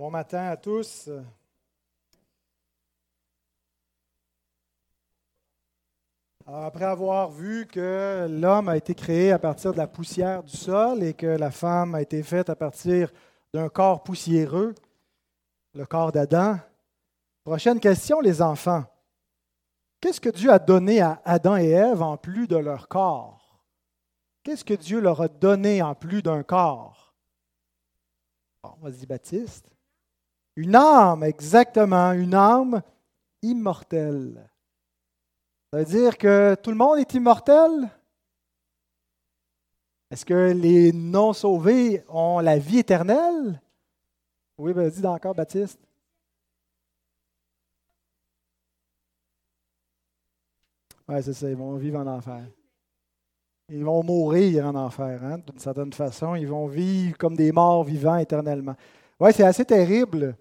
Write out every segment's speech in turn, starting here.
Bon matin à tous. Après avoir vu que l'homme a été créé à partir de la poussière du sol et que la femme a été faite à partir d'un corps poussiéreux, le corps d'Adam, prochaine question, les enfants. Qu'est-ce que Dieu a donné à Adam et Ève en plus de leur corps? Qu'est-ce que Dieu leur a donné en plus d'un corps? Vas-y, Baptiste. Une âme, exactement, une âme immortelle. Ça veut dire que tout le monde est immortel? Est-ce que les non-sauvés ont la vie éternelle? Oui, vas-y encore, Baptiste. Oui, c'est ça, ils vont vivre en enfer. Ils vont mourir en enfer, hein, d'une certaine façon. Ils vont vivre comme des morts vivants éternellement. Oui, c'est assez terrible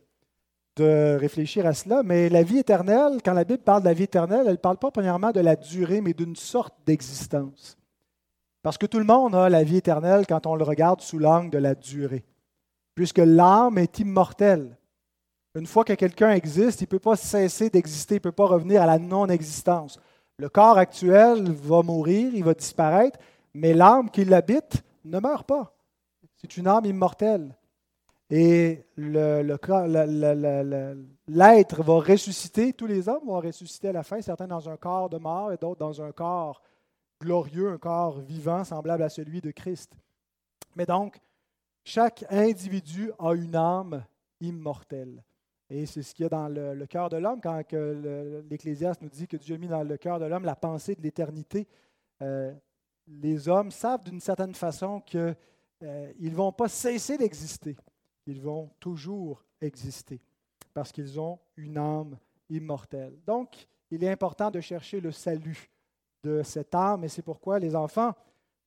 de réfléchir à cela, mais la vie éternelle, quand la Bible parle de la vie éternelle, elle ne parle pas premièrement de la durée, mais d'une sorte d'existence. Parce que tout le monde a la vie éternelle quand on le regarde sous l'angle de la durée, puisque l'âme est immortelle. Une fois que quelqu'un existe, il ne peut pas cesser d'exister, il ne peut pas revenir à la non-existence. Le corps actuel va mourir, il va disparaître, mais l'âme qui l'habite ne meurt pas. C'est une âme immortelle. Et l'être va ressusciter, tous les hommes vont ressusciter à la fin, certains dans un corps de mort et d'autres dans un corps glorieux, un corps vivant semblable à celui de Christ. Mais donc, chaque individu a une âme immortelle. Et c'est ce qu'il y a dans le, cœur de l'homme quand l'Ecclésiaste nous dit que Dieu a mis dans le cœur de l'homme la pensée de l'éternité. Euh, les hommes savent d'une certaine façon qu'ils euh, ne vont pas cesser d'exister ils vont toujours exister parce qu'ils ont une âme immortelle. Donc, il est important de chercher le salut de cette âme et c'est pourquoi les enfants,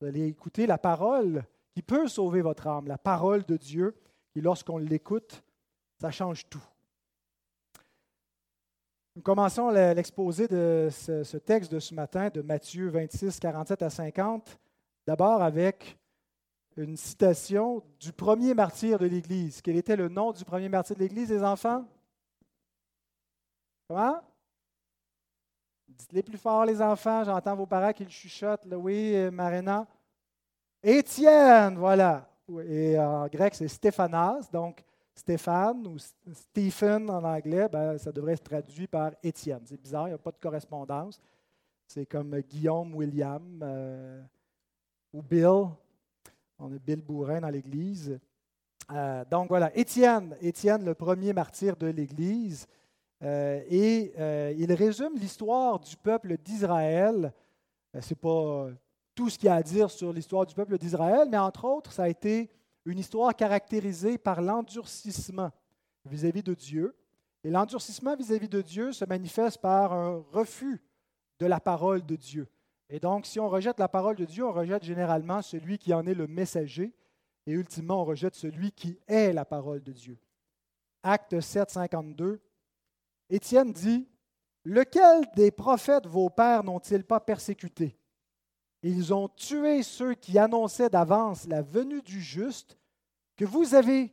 vous allez écouter la parole qui peut sauver votre âme, la parole de Dieu, et lorsqu'on l'écoute, ça change tout. Nous commençons l'exposé de ce, texte de ce matin de Matthieu 26, 47 à 50, d'abord avec une citation du premier martyr de l'Église. Quel était le nom du premier martyr de l'Église, les enfants? Comment? Dites-les plus fort, les enfants. J'entends vos parents qui le chuchotent. Oui, euh, Marina. Étienne, voilà. Et en grec, c'est Stéphanas. Donc, Stéphane ou Stephen en anglais, ben, ça devrait être traduit par Étienne. C'est bizarre, il n'y a pas de correspondance. C'est comme Guillaume, William euh, ou Bill. On a Bill Bourrin dans l'Église. Euh, donc voilà, Étienne, Étienne, le premier martyr de l'Église. Euh, et euh, il résume l'histoire du peuple d'Israël. Ce n'est pas tout ce qu'il y a à dire sur l'histoire du peuple d'Israël, mais entre autres, ça a été une histoire caractérisée par l'endurcissement vis-à-vis de Dieu. Et l'endurcissement vis-à-vis de Dieu se manifeste par un refus de la parole de Dieu. Et donc, si on rejette la parole de Dieu, on rejette généralement celui qui en est le messager, et ultimement, on rejette celui qui est la parole de Dieu. Acte 7, 52. Étienne dit Lequel des prophètes vos pères n'ont-ils pas persécuté? Ils ont tué ceux qui annonçaient d'avance la venue du juste, que vous avez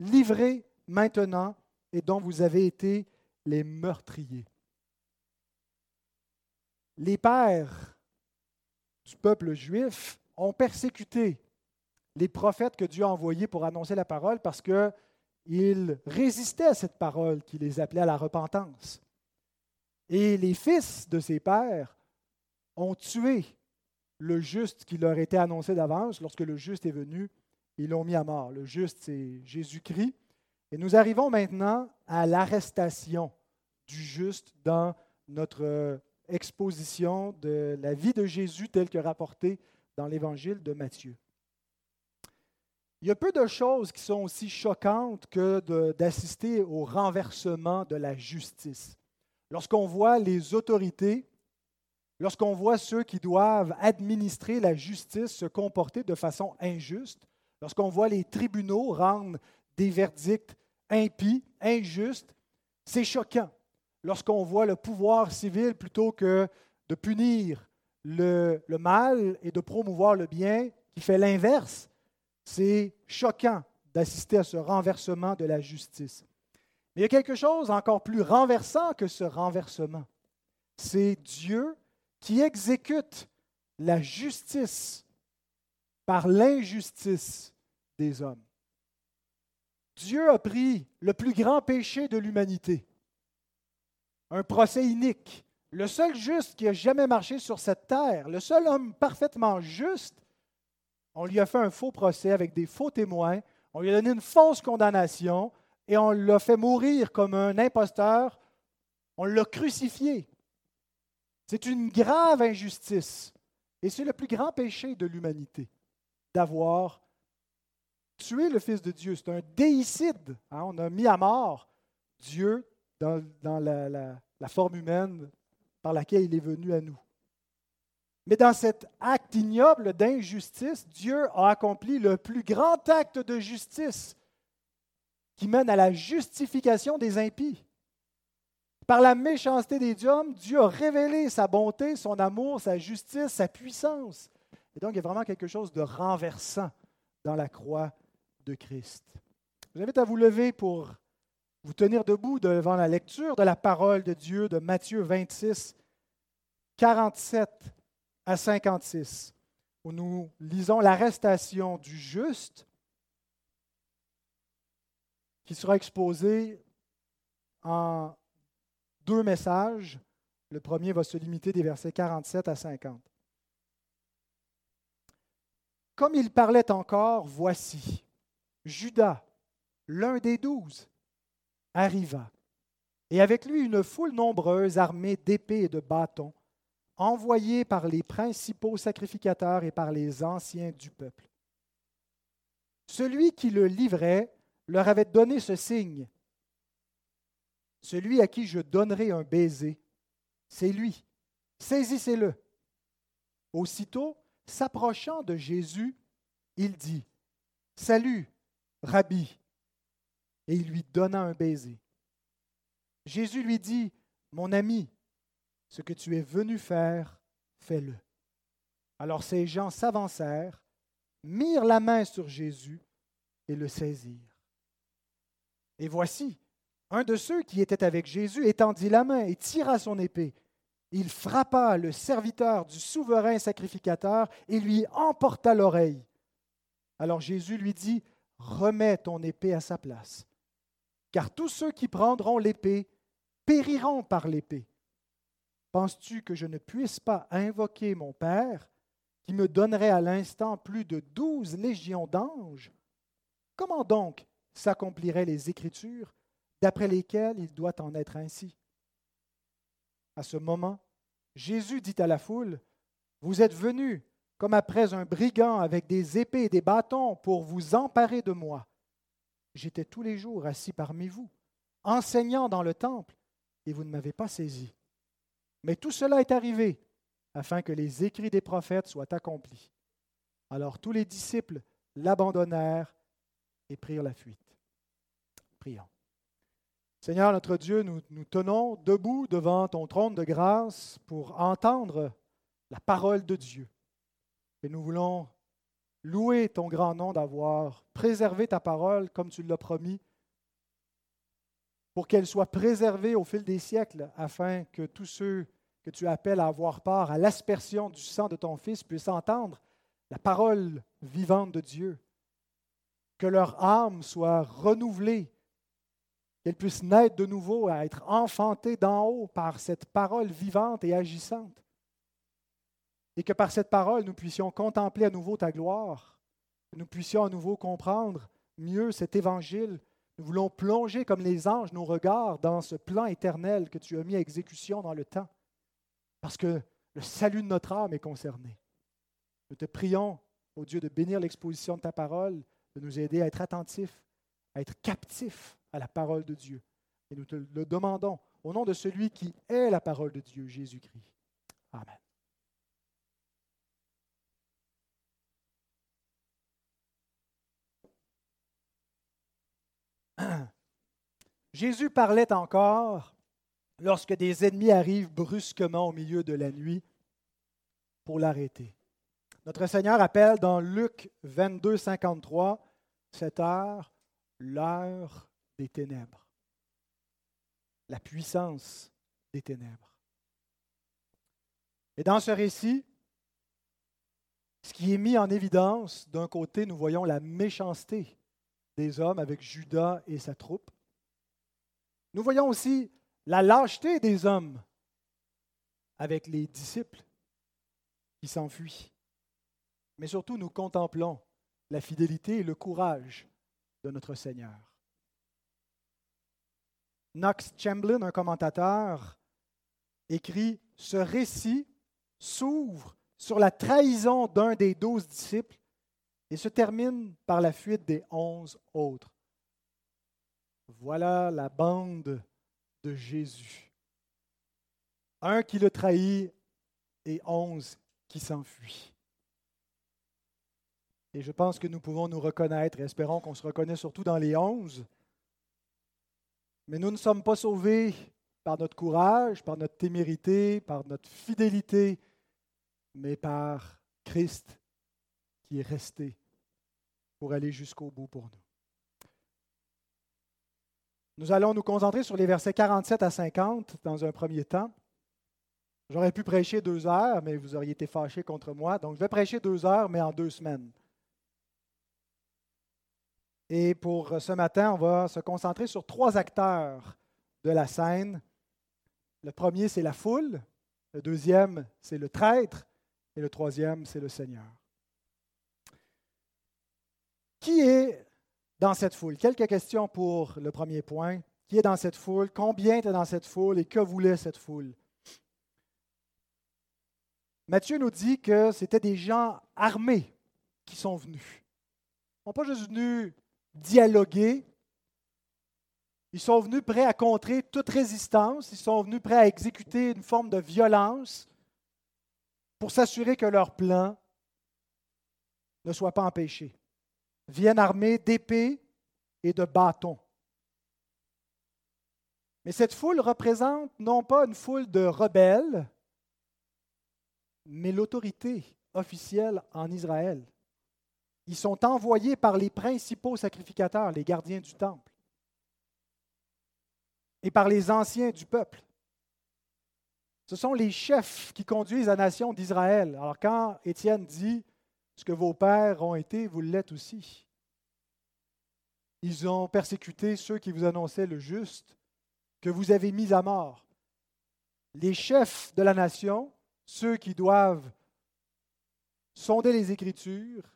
livré maintenant et dont vous avez été les meurtriers. Les pères du peuple juif ont persécuté les prophètes que Dieu a envoyés pour annoncer la parole parce qu'ils résistaient à cette parole qui les appelait à la repentance. Et les fils de ces pères ont tué le juste qui leur était annoncé d'avance. Lorsque le juste est venu, ils l'ont mis à mort. Le juste, c'est Jésus-Christ. Et nous arrivons maintenant à l'arrestation du juste dans notre exposition de la vie de Jésus telle que rapportée dans l'évangile de Matthieu. Il y a peu de choses qui sont aussi choquantes que d'assister au renversement de la justice. Lorsqu'on voit les autorités, lorsqu'on voit ceux qui doivent administrer la justice se comporter de façon injuste, lorsqu'on voit les tribunaux rendre des verdicts impies, injustes, c'est choquant lorsqu'on voit le pouvoir civil, plutôt que de punir le, mal et de promouvoir le bien, qui fait l'inverse, c'est choquant d'assister à ce renversement de la justice. Mais il y a quelque chose encore plus renversant que ce renversement. C'est Dieu qui exécute la justice par l'injustice des hommes. Dieu a pris le plus grand péché de l'humanité, un procès inique, le seul juste qui a jamais marché sur cette terre, le seul homme parfaitement juste, on lui a fait un faux procès avec des faux témoins, on lui a donné une fausse condamnation et on l'a fait mourir comme un imposteur, on l'a crucifié. C'est une grave injustice et c'est le plus grand péché de l'humanité d'avoir tué le Fils de Dieu. C'est un déicide. Hein. On a mis à mort Dieu dans, la forme humaine par laquelle il est venu à nous. Mais dans cet acte ignoble d'injustice, Dieu a accompli le plus grand acte de justice qui mène à la justification des impies. Par la méchanceté des hommes, Dieu a révélé sa bonté, son amour, sa justice, sa puissance. Et donc, il y a vraiment quelque chose de renversant dans la croix de Christ. Je vous invite à vous lever pour vous tenir debout devant la lecture de la parole de Dieu de Matthieu 26, 47 à 56, où nous lisons l'arrestation du juste qui sera exposé en deux messages. Le premier va se limiter des versets 47 à 50. Comme il parlait encore, voici, Judas, l'un des douze, arriva, et avec lui une foule nombreuse armée d'épées et de bâtons, envoyés par les principaux sacrificateurs et par les anciens du peuple. Celui qui le livrait leur avait donné ce signe. Celui à qui je donnerai un baiser, c'est lui. Saisissez-le. Aussitôt, s'approchant de Jésus, il dit, Salut, Rabbi, et il lui donna un baiser. Jésus lui dit, Mon ami, ce que tu es venu faire, fais-le. Alors ces gens s'avancèrent, mirent la main sur Jésus et le saisirent. Et voici, un de ceux qui étaient avec Jésus étendit la main et tira son épée. Il frappa le serviteur du souverain sacrificateur et lui emporta l'oreille. Alors Jésus lui dit, Remets ton épée à sa place, car tous ceux qui prendront l'épée périront par l'épée. Penses-tu que je ne puisse pas invoquer mon Père, qui me donnerait à l'instant plus de douze légions d'anges? Comment donc s'accompliraient les Écritures d'après lesquelles il doit en être ainsi? À ce moment, Jésus dit à la foule, Vous êtes venus comme après un brigand avec des épées et des bâtons pour vous emparer de moi. J'étais tous les jours assis parmi vous, enseignant dans le temple, et vous ne m'avez pas saisi. Mais tout cela est arrivé afin que les écrits des prophètes soient accomplis. Alors tous les disciples l'abandonnèrent et prirent la fuite. Prions. Seigneur notre Dieu, nous nous tenons debout devant ton trône de grâce pour entendre la parole de Dieu. Et nous voulons louer ton grand nom d'avoir préservé ta parole comme tu l'as promis pour qu'elle soit préservée au fil des siècles, afin que tous ceux que tu appelles à avoir part à l'aspersion du sang de ton Fils puissent entendre la parole vivante de Dieu, que leur âme soit renouvelée, qu'elle puisse naître de nouveau, à être enfantée d'en haut par cette parole vivante et agissante, et que par cette parole nous puissions contempler à nouveau ta gloire, que nous puissions à nouveau comprendre mieux cet évangile nous voulons plonger comme les anges nos regards dans ce plan éternel que tu as mis à exécution dans le temps, parce que le salut de notre âme est concerné. Nous te prions, ô Dieu, de bénir l'exposition de ta parole, de nous aider à être attentifs, à être captifs à la parole de Dieu. Et nous te le demandons au nom de celui qui est la parole de Dieu, Jésus-Christ. Amen. Jésus parlait encore lorsque des ennemis arrivent brusquement au milieu de la nuit pour l'arrêter. Notre Seigneur appelle dans Luc 22, 53 cette heure l'heure des ténèbres, la puissance des ténèbres. Et dans ce récit, ce qui est mis en évidence, d'un côté, nous voyons la méchanceté des hommes avec Judas et sa troupe. Nous voyons aussi la lâcheté des hommes avec les disciples qui s'enfuient. Mais surtout, nous contemplons la fidélité et le courage de notre Seigneur. Knox Chamberlain, un commentateur, écrit Ce récit s'ouvre sur la trahison d'un des douze disciples et se termine par la fuite des onze autres. Voilà la bande de Jésus. Un qui le trahit et onze qui s'enfuient. Et je pense que nous pouvons nous reconnaître, et espérons qu'on se reconnaît surtout dans les onze. Mais nous ne sommes pas sauvés par notre courage, par notre témérité, par notre fidélité, mais par Christ qui est resté pour aller jusqu'au bout pour nous. Nous allons nous concentrer sur les versets 47 à 50 dans un premier temps. J'aurais pu prêcher deux heures, mais vous auriez été fâchés contre moi. Donc, je vais prêcher deux heures, mais en deux semaines. Et pour ce matin, on va se concentrer sur trois acteurs de la scène. Le premier, c'est la foule. Le deuxième, c'est le traître. Et le troisième, c'est le Seigneur. Qui est dans cette foule? Quelques questions pour le premier point. Qui est dans cette foule? Combien est dans cette foule et que voulait cette foule? Matthieu nous dit que c'était des gens armés qui sont venus. Ils ne sont pas juste venus dialoguer. Ils sont venus prêts à contrer toute résistance. Ils sont venus prêts à exécuter une forme de violence pour s'assurer que leur plan ne soit pas empêché. Viennent armés d'épées et de bâtons. Mais cette foule représente non pas une foule de rebelles, mais l'autorité officielle en Israël. Ils sont envoyés par les principaux sacrificateurs, les gardiens du temple, et par les anciens du peuple. Ce sont les chefs qui conduisent la nation d'Israël. Alors quand Étienne dit, ce que vos pères ont été, vous l'êtes aussi. Ils ont persécuté ceux qui vous annonçaient le juste, que vous avez mis à mort. Les chefs de la nation, ceux qui doivent sonder les Écritures,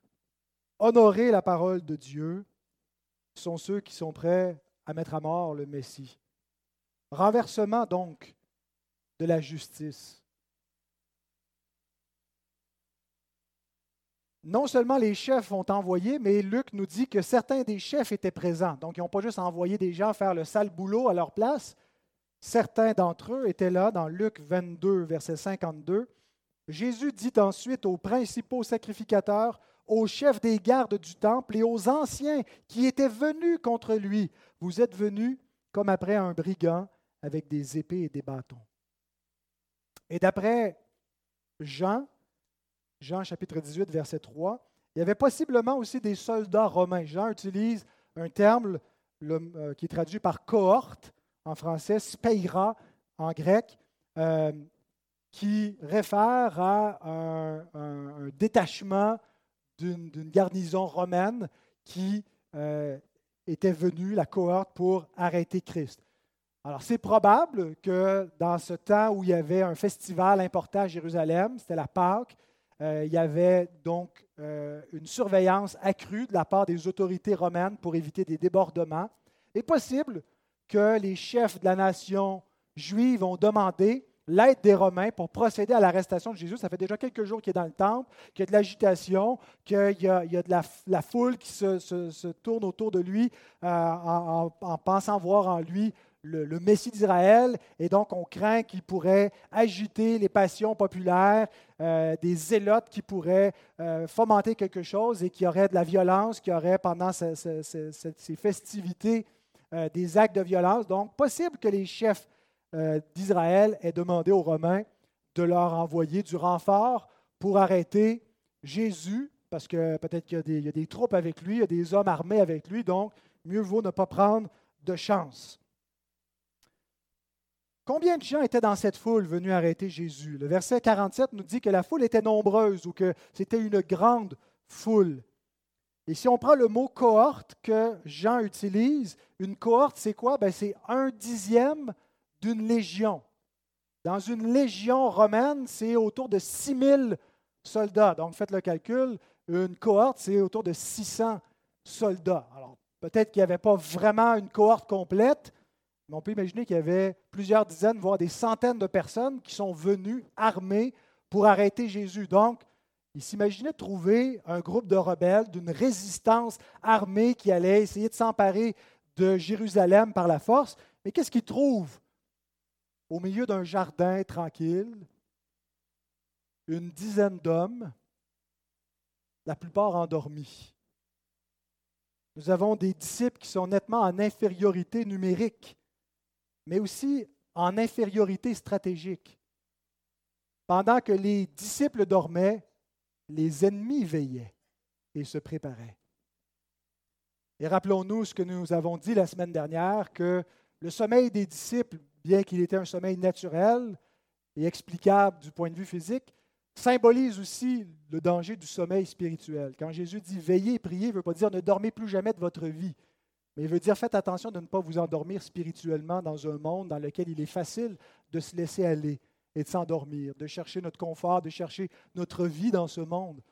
honorer la parole de Dieu sont ceux qui sont prêts à mettre à mort le Messie. Renversement donc de la justice. Non seulement les chefs ont envoyé, mais Luc nous dit que certains des chefs étaient présents. Donc, ils n'ont pas juste envoyé des gens faire le sale boulot à leur place. Certains d'entre eux étaient là dans Luc 22, verset 52. Jésus dit ensuite aux principaux sacrificateurs, aux chefs des gardes du temple et aux anciens qui étaient venus contre lui. Vous êtes venus comme après un brigand avec des épées et des bâtons. Et d'après Jean, Jean chapitre 18, verset 3, il y avait possiblement aussi des soldats romains. Jean utilise un terme euh, qui est traduit par cohorte en français, speira en grec, euh, qui réfère à un détachement d'une garnison romaine qui euh, était venue, la cohorte, pour arrêter Christ. Alors, c'est probable que dans ce temps où il y avait un festival important à Jérusalem, c'était la Pâque, euh, il y avait donc euh, une surveillance accrue de la part des autorités romaines pour éviter des débordements. Il est possible que les chefs de la nation juive ont demandé l'aide des Romains pour procéder à l'arrestation de Jésus. Ça fait déjà quelques jours qu'il est dans le temple, qu'il y a de l'agitation, qu'il y, a, de la, foule qui se, tourne autour de lui euh, en, pensant voir en lui le, Messie d'Israël. Et donc, on craint qu'il pourrait agiter les passions populaires, euh, des zélotes qui pourraient euh, fomenter quelque chose et qui aurait de la violence, qui aurait pendant ces, festivités des actes de violence. Donc, possible que les chefs euh, d'Israël ait demandé aux Romains de leur envoyer du renfort pour arrêter Jésus parce que peut-être qu'il y, a des troupes avec lui, il y a des hommes armés avec lui, donc mieux vaut ne pas prendre de chance. Combien de gens étaient dans cette foule venus arrêter Jésus? Le verset 47 nous dit que la foule était nombreuse ou que c'était une grande foule. Et si on prend le mot cohorte que Jean utilise, une cohorte, c'est quoi? Ben, c'est un dixième d'une légion. Dans une légion romaine, c'est autour de 6000 soldats. Donc, faites le calcul, une cohorte, c'est autour de 600 soldats. Alors, peut-être qu'il n'y avait pas vraiment une cohorte complète, on peut imaginer qu'il y avait plusieurs dizaines, voire des centaines de personnes qui sont venues armées pour arrêter Jésus. Donc, il s'imaginait trouver un groupe de rebelles, d'une résistance armée qui allait essayer de s'emparer de Jérusalem par la force. Mais qu'est-ce qu'il trouve au milieu d'un jardin tranquille? Une dizaine d'hommes, la plupart endormis. Nous avons des disciples qui sont nettement en infériorité numérique, mais aussi en infériorité stratégique. Pendant que les disciples dormaient, les ennemis veillaient et se préparaient. Et rappelons-nous ce que nous avons dit la semaine dernière, que le sommeil des disciples, bien qu'il était un sommeil naturel et explicable du point de vue physique, symbolise aussi le danger du sommeil spirituel. Quand Jésus dit veillez priez, ne veut pas dire ne dormez plus jamais de votre vie, mais il veut dire faites attention de ne pas vous endormir spirituellement dans un monde dans lequel il est facile de se laisser aller et de s'endormir, de chercher notre confort, de chercher notre vie dans ce monde,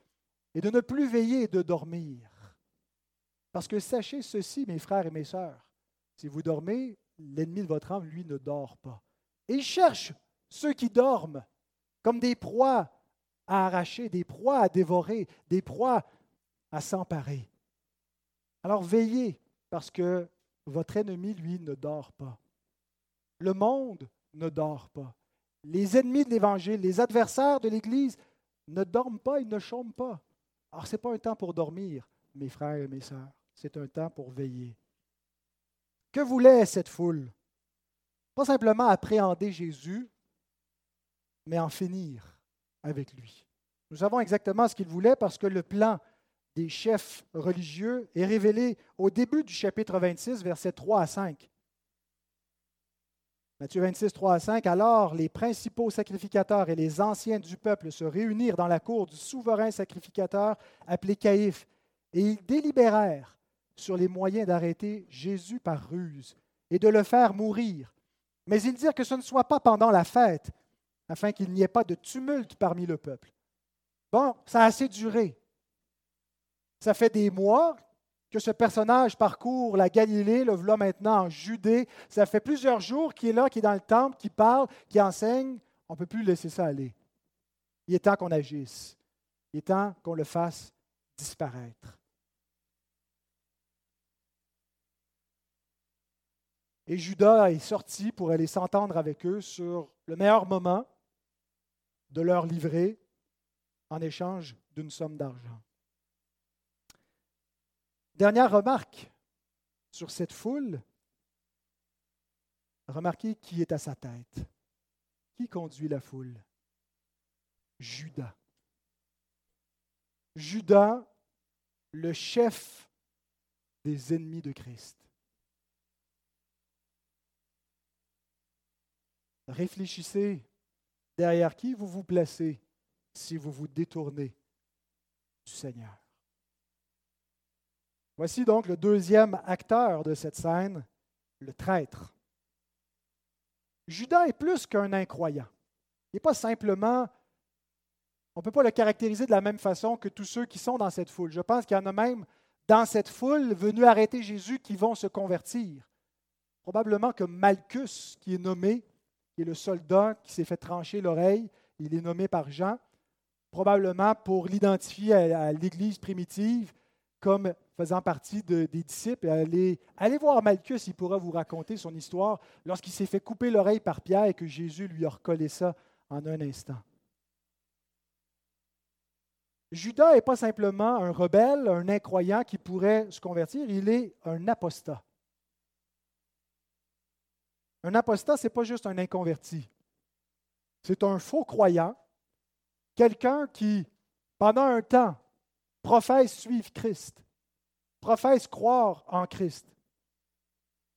et de ne plus veiller et de dormir. Parce que sachez ceci, mes frères et mes sœurs, si vous dormez, l'ennemi de votre âme, lui, ne dort pas. Et il cherche ceux qui dorment comme des proies à arracher, des proies à dévorer, des proies à s'emparer. Alors veillez, parce que votre ennemi, lui, ne dort pas. Le monde ne dort pas les ennemis de l'Évangile, les adversaires de l'Église ne dorment pas, ils ne chôment pas. Alors, ce n'est pas un temps pour dormir, mes frères et mes sœurs, c'est un temps pour veiller. Que voulait cette foule? Pas simplement appréhender Jésus, mais en finir avec lui. Nous savons exactement ce qu'ils voulaient parce que le plan des chefs religieux est révélé au début du chapitre 26, versets 3 à 5. Matthieu 26, 3 à 5. Alors les principaux sacrificateurs et les anciens du peuple se réunirent dans la cour du souverain sacrificateur appelé Caïphe, et ils délibérèrent sur les moyens d'arrêter Jésus par ruse et de le faire mourir. Mais ils dirent que ce ne soit pas pendant la fête, afin qu'il n'y ait pas de tumulte parmi le peuple. Bon, ça a assez duré. Ça fait des mois que ce personnage parcourt la Galilée, le voilà maintenant en Judée. Ça fait plusieurs jours qu'il est là, qu'il est dans le temple, qu'il parle, qu'il enseigne. On ne peut plus laisser ça aller. Il est temps qu'on agisse. Il est temps qu'on le fasse disparaître. Et Judas est sorti pour aller s'entendre avec eux sur le meilleur moment de leur livrer en échange d'une somme d'argent. Dernière remarque sur cette foule. Remarquez qui est à sa tête. Qui conduit la foule? Judas. Judas, le chef des ennemis de Christ. Réfléchissez derrière qui vous vous placez si vous vous détournez du Seigneur. Voici donc le deuxième acteur de cette scène, le traître. Judas est plus qu'un incroyant. Il n'est pas simplement, on ne peut pas le caractériser de la même façon que tous ceux qui sont dans cette foule. Je pense qu'il y en a même dans cette foule venus arrêter Jésus qui vont se convertir. Probablement que Malchus, qui est nommé, qui est le soldat qui s'est fait trancher l'oreille, il est nommé par Jean, probablement pour l'identifier à l'Église primitive comme faisant partie des disciples. Allez, voir Malchus, il pourra vous raconter son histoire lorsqu'il s'est fait couper l'oreille par Pierre et que Jésus lui a recollé ça en un instant. Judas n'est pas simplement un rebelle, un incroyant qui pourrait se convertir, il est un apostat. Un apostat, ce n'est pas juste un inconverti. C'est un faux croyant, quelqu'un qui, pendant un temps, professent suivre Christ, professent croire en Christ,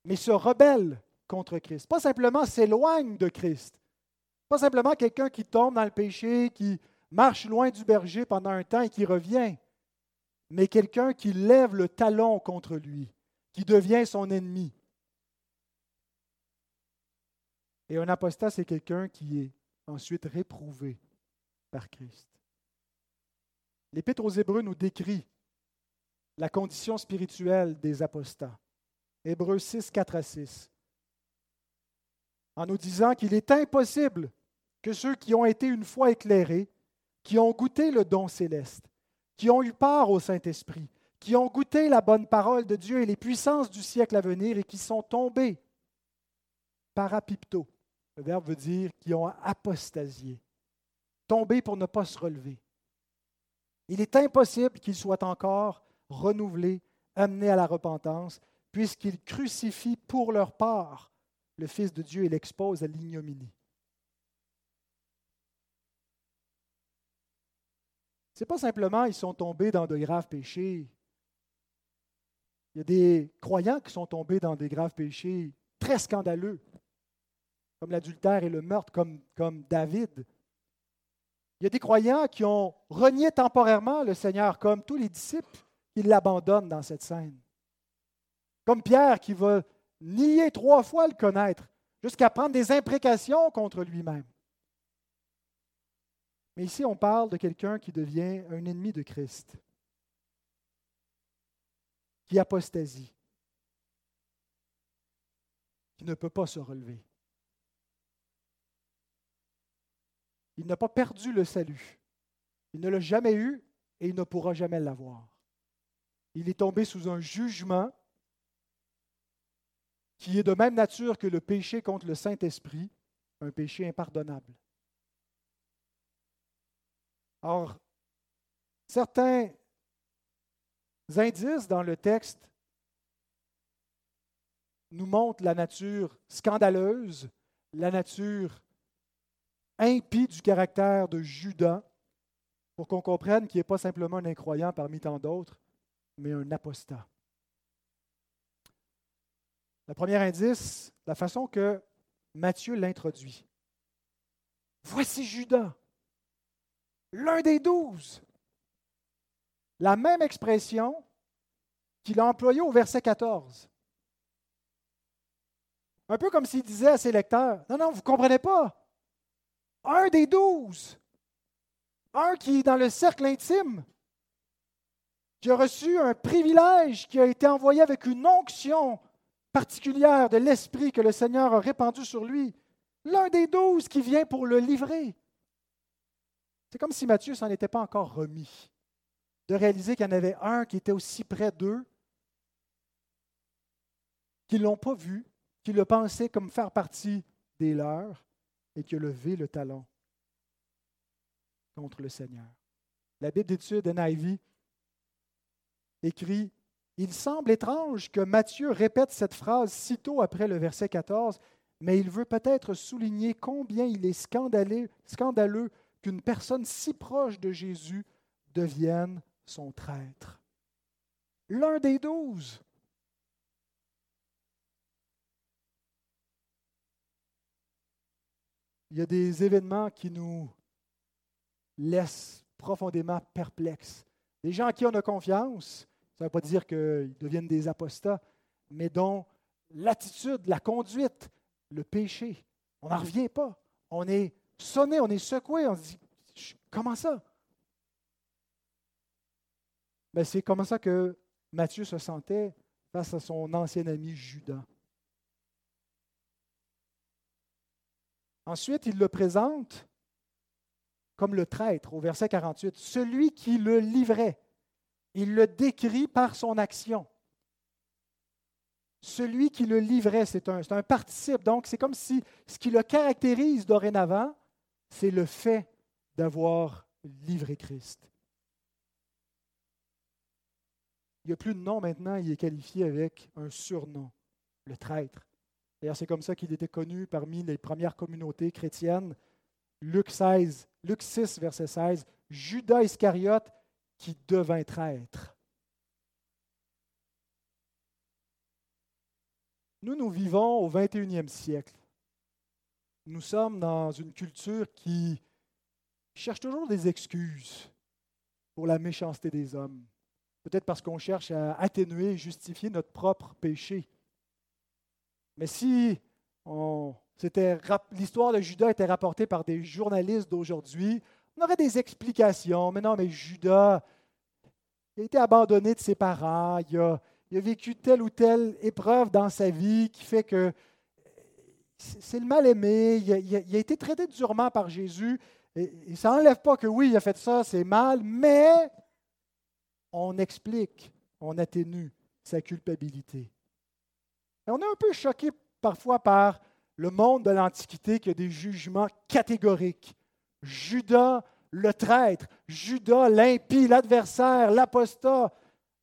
mais se rebellent contre Christ. Pas simplement s'éloignent de Christ. Pas simplement quelqu'un qui tombe dans le péché, qui marche loin du berger pendant un temps et qui revient, mais quelqu'un qui lève le talon contre lui, qui devient son ennemi. Et un apostat, c'est quelqu'un qui est ensuite réprouvé par Christ. L'Épître aux Hébreux nous décrit la condition spirituelle des apostats. Hébreux 6, 4 à 6. En nous disant qu'il est impossible que ceux qui ont été une fois éclairés, qui ont goûté le don céleste, qui ont eu part au Saint-Esprit, qui ont goûté la bonne parole de Dieu et les puissances du siècle à venir et qui sont tombés parapipto. Le verbe veut dire qui ont apostasié, tombés pour ne pas se relever. Il est impossible qu'ils soient encore renouvelés, amenés à la repentance, puisqu'ils crucifient pour leur part le Fils de Dieu et l'exposent à l'ignominie. Ce n'est pas simplement ils sont tombés dans de graves péchés. Il y a des croyants qui sont tombés dans des graves péchés très scandaleux, comme l'adultère et le meurtre, comme, comme David. Il y a des croyants qui ont renié temporairement le Seigneur, comme tous les disciples qui l'abandonnent dans cette scène. Comme Pierre qui va nier trois fois le connaître, jusqu'à prendre des imprécations contre lui-même. Mais ici, on parle de quelqu'un qui devient un ennemi de Christ, qui apostasie, qui ne peut pas se relever. Il n'a pas perdu le salut. Il ne l'a jamais eu et il ne pourra jamais l'avoir. Il est tombé sous un jugement qui est de même nature que le péché contre le Saint-Esprit, un péché impardonnable. Or, certains indices dans le texte nous montrent la nature scandaleuse, la nature impie du caractère de Judas, pour qu'on comprenne qu'il n'est pas simplement un incroyant parmi tant d'autres, mais un apostat. Le premier indice, la façon que Matthieu l'introduit. Voici Judas, l'un des douze. La même expression qu'il a employée au verset 14. Un peu comme s'il disait à ses lecteurs, non, non, vous ne comprenez pas. Un des douze. Un qui est dans le cercle intime, qui a reçu un privilège, qui a été envoyé avec une onction particulière de l'Esprit que le Seigneur a répandu sur lui. L'un des douze qui vient pour le livrer. C'est comme si Matthieu s'en était pas encore remis, de réaliser qu'il y en avait un qui était aussi près d'eux, qu'ils ne l'ont pas vu, qui le pensait comme faire partie des leurs et qui a levé le talon contre le Seigneur. La Bible d'étude NIV écrit Il semble étrange que Matthieu répète cette phrase sitôt après le verset 14, mais il veut peut-être souligner combien il est scandaleux, scandaleux qu'une personne si proche de Jésus devienne son traître. L'un des douze. Il y a des événements qui nous laissent profondément perplexes. Des gens à qui on a confiance, ça ne veut pas dire qu'ils deviennent des apostats, mais dont l'attitude, la conduite, le péché, on n'en revient pas. On est sonné, on est secoué, on se dit comment ça? Mais ben, c'est comme ça que Matthieu se sentait face à son ancien ami Judas. Ensuite, il le présente comme le traître au verset 48, celui qui le livrait. Il le décrit par son action. Celui qui le livrait, c'est un, participe. Donc, c'est comme si ce qui le caractérise dorénavant, c'est le fait d'avoir livré Christ. Il n'y a plus de nom maintenant, il est qualifié avec un surnom, le traître. D'ailleurs, c'est comme ça qu'il était connu parmi les premières communautés chrétiennes. Luc, 16, Luc 6, verset 16, Judas Iscariote, qui devint traître. Nous, nous vivons au 21e siècle. Nous sommes dans une culture qui cherche toujours des excuses pour la méchanceté des hommes. Peut-être parce qu'on cherche à atténuer et justifier notre propre péché. Mais si l'histoire de Judas était rapportée par des journalistes d'aujourd'hui, on aurait des explications. Mais non, mais Judas, il a été abandonné de ses parents, il a, vécu telle ou telle épreuve dans sa vie qui fait que c'est le mal-aimé, il, a été traité durement par Jésus. Et, ça n'enlève pas que oui, il a fait ça, c'est mal, mais on explique, on atténue sa culpabilité. On est un peu choqué parfois par le monde de l'Antiquité qui a des jugements catégoriques. Judas, le traître, Judas, l'impie, l'adversaire, l'apostat,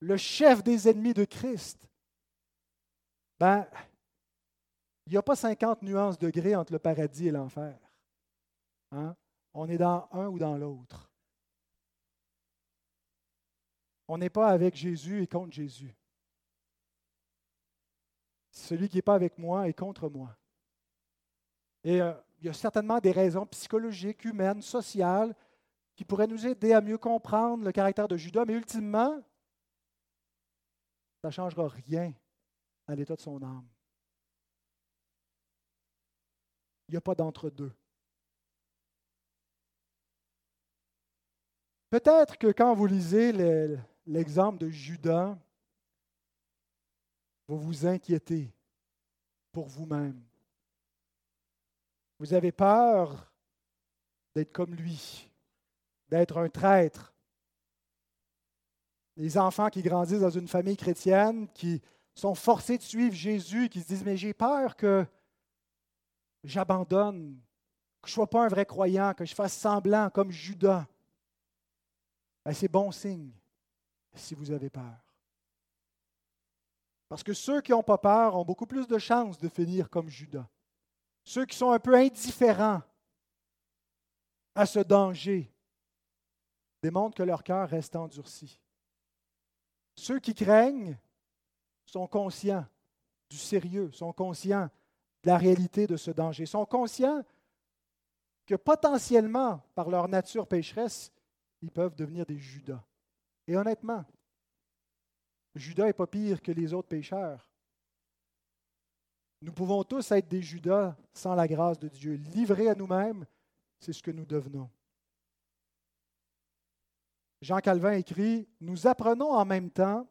le chef des ennemis de Christ. Ben, il n'y a pas 50 nuances de degrés entre le paradis et l'enfer. Hein? On est dans un ou dans l'autre. On n'est pas avec Jésus et contre Jésus. Celui qui n'est pas avec moi est contre moi. Et euh, il y a certainement des raisons psychologiques, humaines, sociales, qui pourraient nous aider à mieux comprendre le caractère de Judas, mais ultimement, ça ne changera rien à l'état de son âme. Il n'y a pas d'entre-deux. Peut-être que quand vous lisez l'exemple de Judas, vous vous inquiétez pour vous-même. Vous avez peur d'être comme lui, d'être un traître. Les enfants qui grandissent dans une famille chrétienne, qui sont forcés de suivre Jésus, qui se disent, mais j'ai peur que j'abandonne, que je ne sois pas un vrai croyant, que je fasse semblant comme Judas. Ben, c'est bon signe si vous avez peur. Parce que ceux qui n'ont pas peur ont beaucoup plus de chances de finir comme Judas. Ceux qui sont un peu indifférents à ce danger démontrent que leur cœur reste endurci. Ceux qui craignent sont conscients du sérieux, sont conscients de la réalité de ce danger, sont conscients que potentiellement, par leur nature pécheresse, ils peuvent devenir des Judas. Et honnêtement, Judas n'est pas pire que les autres pécheurs. Nous pouvons tous être des Judas sans la grâce de Dieu. Livrés à nous-mêmes, c'est ce que nous devenons. Jean Calvin écrit, Nous apprenons en même temps,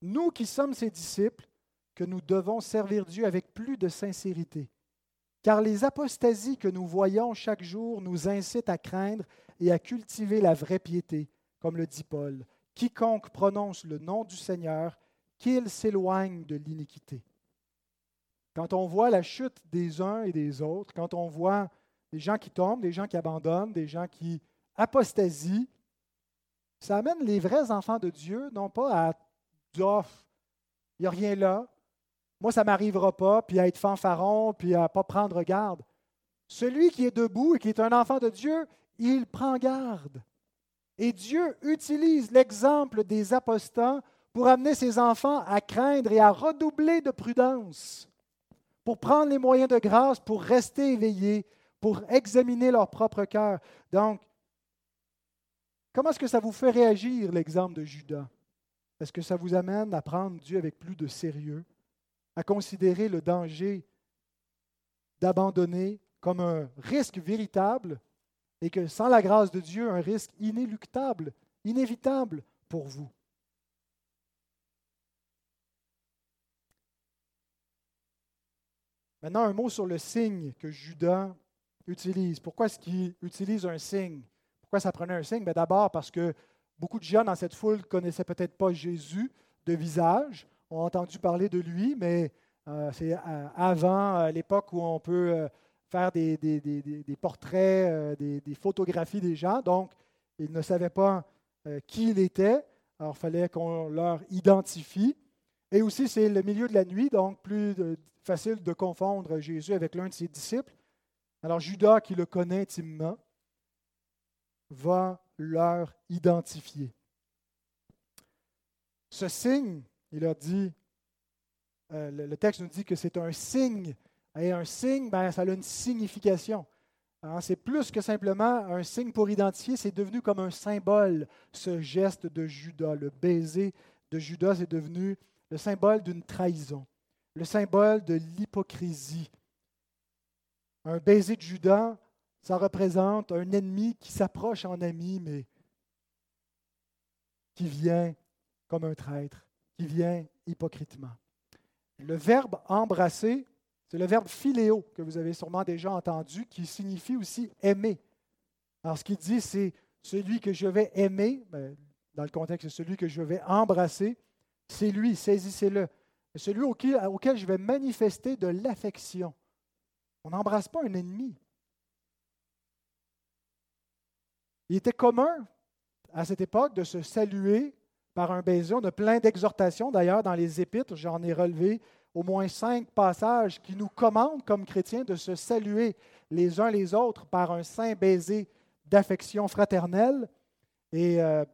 nous qui sommes ses disciples, que nous devons servir Dieu avec plus de sincérité. Car les apostasies que nous voyons chaque jour nous incitent à craindre et à cultiver la vraie piété, comme le dit Paul. Quiconque prononce le nom du Seigneur, qu'il s'éloigne de l'iniquité. Quand on voit la chute des uns et des autres, quand on voit des gens qui tombent, des gens qui abandonnent, des gens qui apostasient, ça amène les vrais enfants de Dieu, non pas à doff, il n'y a rien là, moi ça ne m'arrivera pas, puis à être fanfaron, puis à ne pas prendre garde. Celui qui est debout et qui est un enfant de Dieu, il prend garde. Et Dieu utilise l'exemple des apostats pour amener ses enfants à craindre et à redoubler de prudence, pour prendre les moyens de grâce, pour rester éveillés, pour examiner leur propre cœur. Donc, comment est-ce que ça vous fait réagir, l'exemple de Judas? Est-ce que ça vous amène à prendre Dieu avec plus de sérieux, à considérer le danger d'abandonner comme un risque véritable et que sans la grâce de Dieu, un risque inéluctable, inévitable pour vous? Maintenant, un mot sur le signe que Judas utilise. Pourquoi est-ce qu'il utilise un signe? Pourquoi ça prenait un signe? Ben, d'abord parce que beaucoup de gens dans cette foule ne connaissaient peut-être pas Jésus de visage, ont entendu parler de lui, mais euh, c'est euh, avant l'époque où on peut euh, faire des, portraits, euh, des, photographies des gens. Donc, ils ne savaient pas euh, qui il était. Alors, il fallait qu'on leur identifie. Et aussi, c'est le milieu de la nuit, donc plus facile de confondre Jésus avec l'un de ses disciples. Alors, Judas, qui le connaît intimement, va leur identifier. Ce signe, il a dit, euh, le, texte nous dit que c'est un signe. Et un signe, ben, ça a une signification. Hein, c'est plus que simplement un signe pour identifier, c'est devenu comme un symbole, ce geste de Judas. Le baiser de Judas est devenu le symbole d'une trahison, le symbole de l'hypocrisie. Un baiser de Judas, ça représente un ennemi qui s'approche en ami, mais qui vient comme un traître, qui vient hypocritement. Le verbe embrasser, c'est le verbe philéo que vous avez sûrement déjà entendu, qui signifie aussi aimer. Alors ce qu'il dit, c'est celui que je vais aimer, ben, dans le contexte, celui que je vais embrasser, c'est lui, saisissez-le. Celui auquel je vais manifester de l'affection. On n'embrasse pas un ennemi. Il était commun à cette époque de se saluer par un baiser. On a plein d'exhortations d'ailleurs dans les épîtres. J'en ai relevé au moins cinq passages qui nous commandent comme chrétiens de se saluer les uns les autres par un saint baiser d'affection fraternelle. Et euh,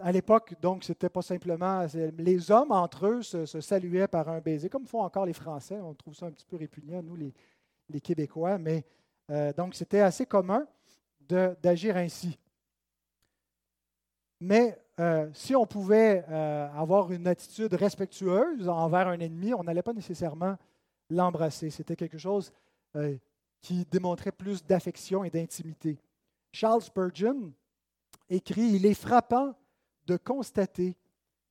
à l'époque, donc, c'était pas simplement. Les hommes entre eux se, saluaient par un baiser, comme font encore les Français. On trouve ça un petit peu répugnant, nous, les, Québécois. Mais euh, donc, c'était assez commun d'agir ainsi. Mais euh, si on pouvait euh, avoir une attitude respectueuse envers un ennemi, on n'allait pas nécessairement l'embrasser. C'était quelque chose euh, qui démontrait plus d'affection et d'intimité. Charles Spurgeon écrit Il est frappant de constater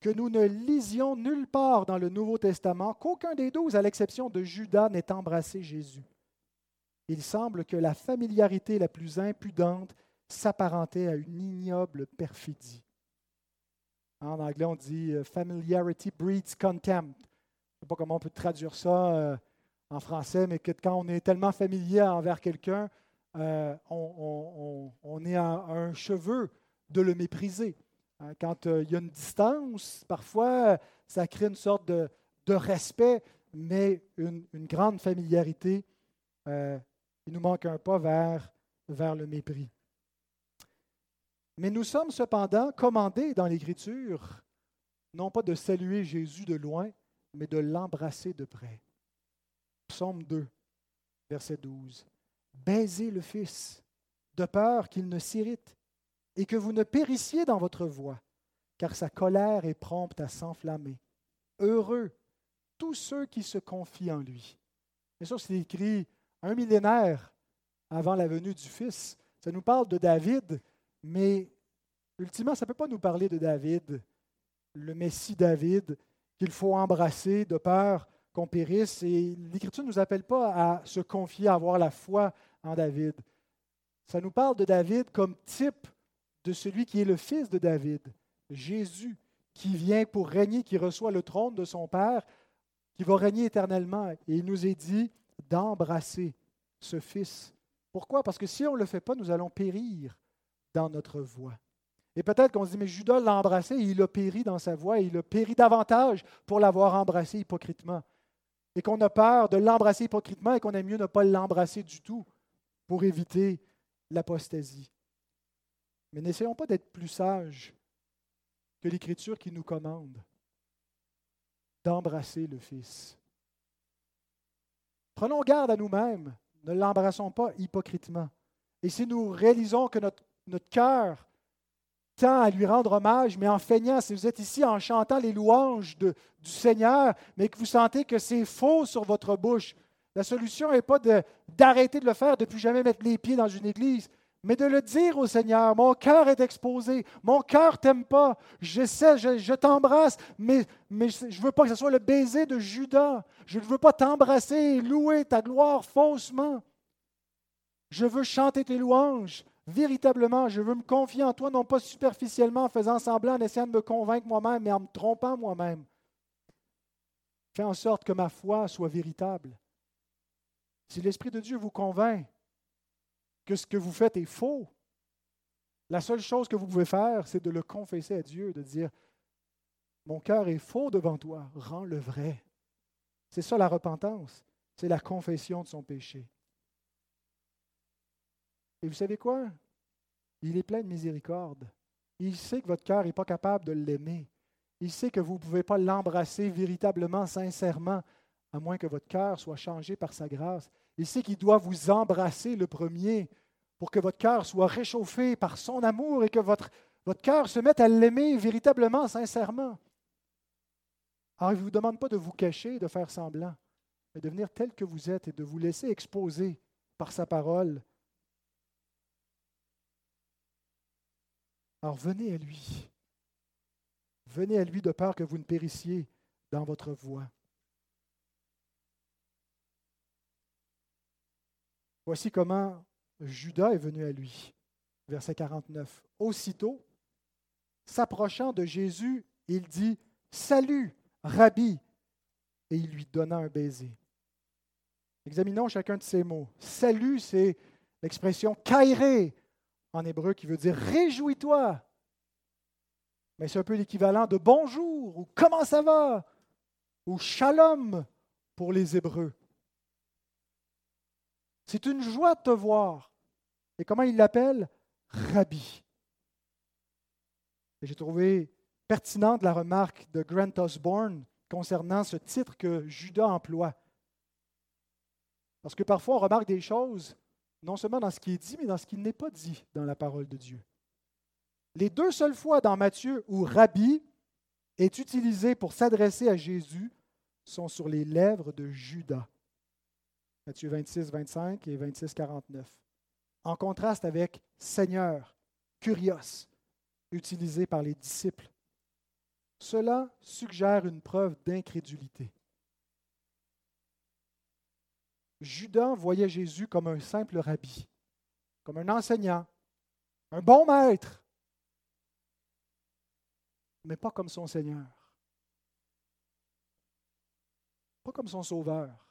que nous ne lisions nulle part dans le Nouveau Testament qu'aucun des douze, à l'exception de Judas, n'ait embrassé Jésus. Il semble que la familiarité la plus impudente s'apparentait à une ignoble perfidie. En anglais, on dit euh, familiarity breeds contempt. Je ne sais pas comment on peut traduire ça euh, en français, mais que quand on est tellement familier envers quelqu'un, euh, on, est à un cheveu de le mépriser. Hein, quand il y a une distance, parfois, ça crée une sorte de, respect, mais une, grande familiarité, il nous manque un pas vers, vers le mépris. Mais nous sommes cependant commandés dans l'Écriture, non pas de saluer Jésus de loin, mais de l'embrasser de près. Psaume 2, verset 12. Baisez le Fils, de peur qu'il ne s'irrite, et que vous ne périssiez dans votre voie, car sa colère est prompte à s'enflammer. Heureux tous ceux qui se confient en lui. Bien sûr, c'est écrit un millénaire avant la venue du Fils. Ça nous parle de David, mais ultimement, ça ne peut pas nous parler de David, le Messie David, qu'il faut embrasser de peur qu'on périsse. Et l'Écriture ne nous appelle pas à se confier, à avoir la foi en David. Ça nous parle de David comme type de celui qui est le fils de David, Jésus, qui vient pour régner, qui reçoit le trône de son Père, qui va régner éternellement. Et il nous est dit d'embrasser ce fils. Pourquoi? Parce que si on ne le fait pas, nous allons périr dans notre voie. Et peut-être qu'on se dit, mais Judas l'a embrassé et il a péri dans sa voie, et il a péri davantage pour l'avoir embrassé hypocritement. Et qu'on a peur de l'embrasser hypocritement et qu'on aime mieux ne pas l'embrasser du tout pour éviter l'apostasie. Mais n'essayons pas d'être plus sages que l'Écriture qui nous commande d'embrasser le Fils. Prenons garde à nous-mêmes, ne l'embrassons pas hypocritement. Et si nous réalisons que notre cœur tend à lui rendre hommage, mais en feignant, si vous êtes ici en chantant les louanges du Seigneur, mais que vous sentez que c'est faux sur votre bouche, la solution n'est pas d'arrêter de, le faire, de plus jamais mettre les pieds dans une église, mais de le dire au Seigneur, mon cœur est exposé, mon cœur t'aime pas, je sais, je, t'embrasse, mais, mais je ne veux pas que ce soit le baiser de Judas, je ne veux pas t'embrasser et louer ta gloire faussement. Je veux chanter tes louanges, Véritablement, je veux me confier en toi, non pas superficiellement en faisant semblant, en essayant de me convaincre moi-même, mais en me trompant moi-même. Fais en sorte que ma foi soit véritable. Si l'Esprit de Dieu vous convainc que ce que vous faites est faux, la seule chose que vous pouvez faire, c'est de le confesser à Dieu, de dire, mon cœur est faux devant toi, rends-le vrai. C'est ça la repentance, c'est la confession de son péché. Et vous savez quoi? Il est plein de miséricorde. Il sait que votre cœur n'est pas capable de l'aimer. Il sait que vous ne pouvez pas l'embrasser véritablement, sincèrement, à moins que votre cœur soit changé par sa grâce. Il sait qu'il doit vous embrasser le premier pour que votre cœur soit réchauffé par son amour et que votre, votre cœur se mette à l'aimer véritablement, sincèrement. Alors, il ne vous demande pas de vous cacher, de faire semblant, mais de venir tel que vous êtes et de vous laisser exposer par sa parole. Alors, venez à lui. Venez à lui de peur que vous ne périssiez dans votre voie. Voici comment Judas est venu à lui. Verset 49. Aussitôt, s'approchant de Jésus, il dit Salut, Rabbi, et il lui donna un baiser. Examinons chacun de ces mots. Salut, c'est l'expression kairé en hébreu qui veut dire réjouis-toi. Mais c'est un peu l'équivalent de bonjour ou comment ça va ou shalom pour les Hébreux. C'est une joie de te voir. Et comment il l'appelle? Rabbi. J'ai trouvé pertinente la remarque de Grant Osborne concernant ce titre que Judas emploie. Parce que parfois on remarque des choses, non seulement dans ce qui est dit, mais dans ce qui n'est pas dit dans la parole de Dieu. Les deux seules fois dans Matthieu où Rabbi est utilisé pour s'adresser à Jésus sont sur les lèvres de Judas. Matthieu 26, 25 et 26, 49. En contraste avec Seigneur, Curios, utilisé par les disciples. Cela suggère une preuve d'incrédulité. Judas voyait Jésus comme un simple rabbi, comme un enseignant, un bon maître, mais pas comme son Seigneur, pas comme son Sauveur.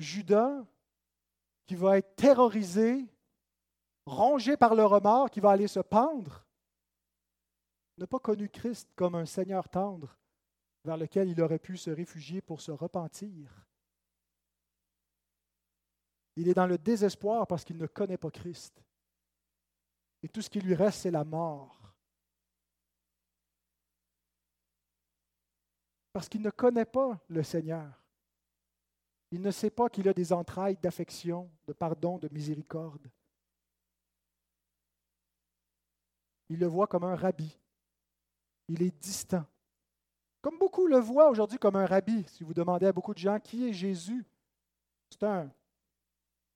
Judas, qui va être terrorisé, rongé par le remords, qui va aller se pendre, n'a pas connu Christ comme un Seigneur tendre vers lequel il aurait pu se réfugier pour se repentir. Il est dans le désespoir parce qu'il ne connaît pas Christ. Et tout ce qui lui reste, c'est la mort. Parce qu'il ne connaît pas le Seigneur. Il ne sait pas qu'il a des entrailles d'affection, de pardon, de miséricorde. Il le voit comme un rabbi. Il est distant. Comme beaucoup le voient aujourd'hui comme un rabbi. Si vous demandez à beaucoup de gens qui est Jésus, c'est un,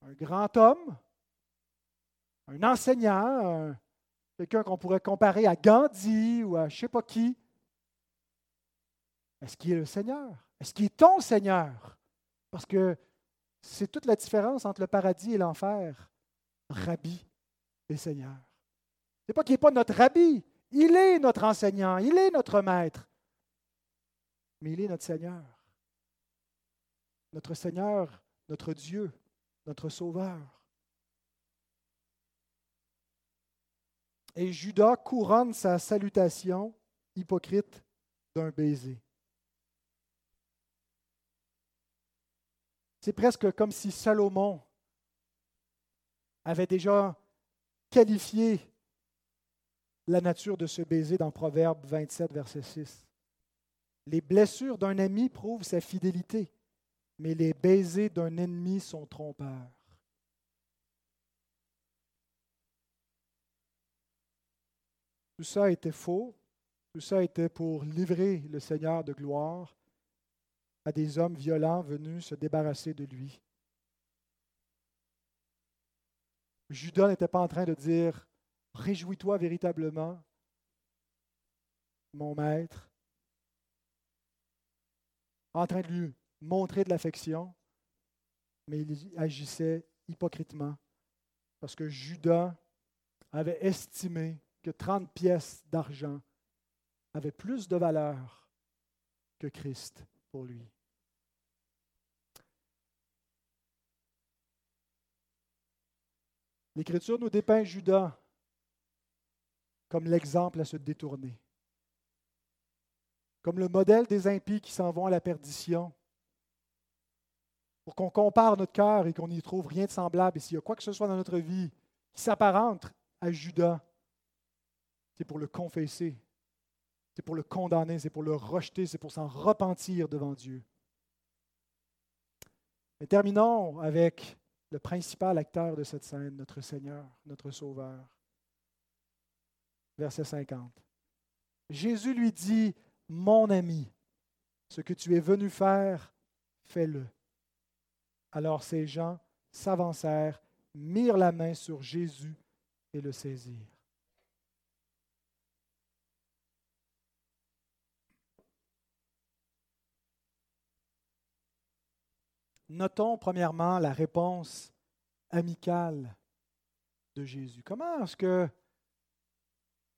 un, grand homme, un enseignant, quelqu'un qu'on pourrait comparer à Gandhi ou à je ne sais pas qui. Est-ce qu'il est le Seigneur? Est-ce qu'il est ton Seigneur? Parce que c'est toute la différence entre le paradis et l'enfer. Rabbi et Seigneur. C'est pas qu'il n'est pas notre rabbi. Il est notre enseignant. Il est notre maître. Mais il est notre Seigneur. Notre Seigneur, notre Dieu, notre Sauveur. Et Judas couronne sa salutation hypocrite d'un baiser. C'est presque comme si Salomon avait déjà qualifié la nature de ce baiser dans Proverbe 27, verset 6. Les blessures d'un ami prouvent sa fidélité, mais les baisers d'un ennemi sont trompeurs. Tout ça était faux, tout ça était pour livrer le Seigneur de gloire à des hommes violents venus se débarrasser de lui. Judas n'était pas en train de dire Réjouis-toi véritablement, mon maître, en train de lui montrer de l'affection, mais il agissait hypocritement parce que Judas avait estimé que 30 pièces d'argent avaient plus de valeur que Christ pour lui. L'Écriture nous dépeint Judas comme l'exemple à se détourner, comme le modèle des impies qui s'en vont à la perdition, pour qu'on compare notre cœur et qu'on n'y trouve rien de semblable. Et s'il y a quoi que ce soit dans notre vie qui s'apparente à Judas, c'est pour le confesser, c'est pour le condamner, c'est pour le rejeter, c'est pour s'en repentir devant Dieu. Et terminons avec le principal acteur de cette scène, notre Seigneur, notre Sauveur. Verset 50. Jésus lui dit, Mon ami, ce que tu es venu faire, fais-le. Alors ces gens s'avancèrent, mirent la main sur Jésus et le saisirent. Notons premièrement la réponse amicale de Jésus. Comment est-ce que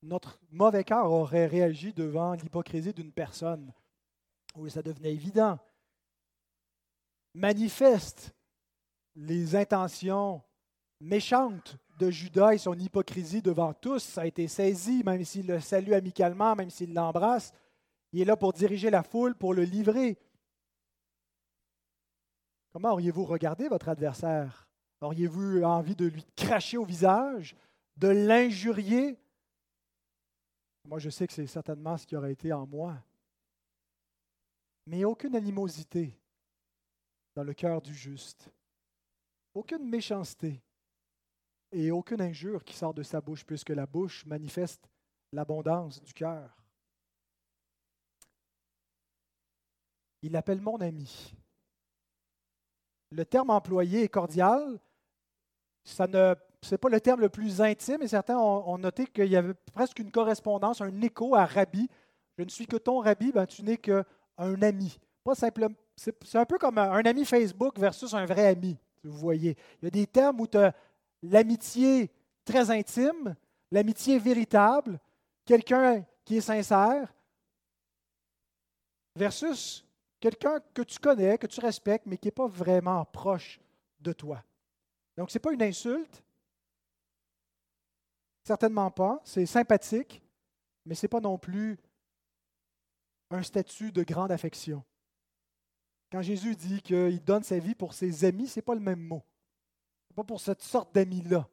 notre mauvais cœur aurait réagi devant l'hypocrisie d'une personne? Oui, ça devenait évident. Manifeste les intentions méchantes de Judas et son hypocrisie devant tous. Ça a été saisi, même s'il le salue amicalement, même s'il l'embrasse. Il est là pour diriger la foule, pour le livrer. Comment auriez-vous regardé votre adversaire? Auriez-vous envie de lui cracher au visage, de l'injurier? Moi, je sais que c'est certainement ce qui aurait été en moi. Mais aucune animosité dans le cœur du juste, aucune méchanceté et aucune injure qui sort de sa bouche, puisque la bouche manifeste l'abondance du cœur. Il l'appelle mon ami le terme employé est cordial. Ça ne c'est pas le terme le plus intime, et certains ont, noté qu'il y avait presque une correspondance, un écho à Rabbi. Je ne suis que ton Rabbi, ben, tu n'es qu'un ami. C'est, un peu comme un, ami Facebook versus un vrai ami, vous voyez. Il y a des termes où tu as l'amitié très intime, l'amitié véritable, quelqu'un qui est sincère, versus Quelqu'un que tu connais, que tu respectes, mais qui n'est pas vraiment proche de toi. Donc, ce n'est pas une insulte. Certainement pas. C'est sympathique, mais ce n'est pas non plus un statut de grande affection. Quand Jésus dit qu'il donne sa vie pour ses amis, ce n'est pas le même mot. Ce n'est pas pour cette sorte d'amis-là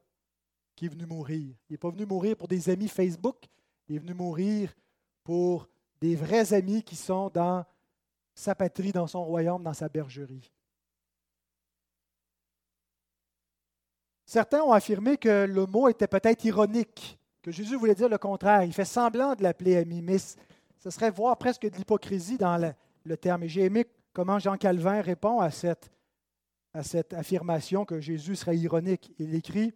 qui est venu mourir. Il n'est pas venu mourir pour des amis Facebook, il est venu mourir pour des vrais amis qui sont dans sa patrie, dans son royaume, dans sa bergerie. Certains ont affirmé que le mot était peut-être ironique, que Jésus voulait dire le contraire. Il fait semblant de l'appeler ami, mais ce serait voir presque de l'hypocrisie dans le, terme. Et j'ai aimé comment Jean Calvin répond à cette, à cette affirmation que Jésus serait ironique. Il écrit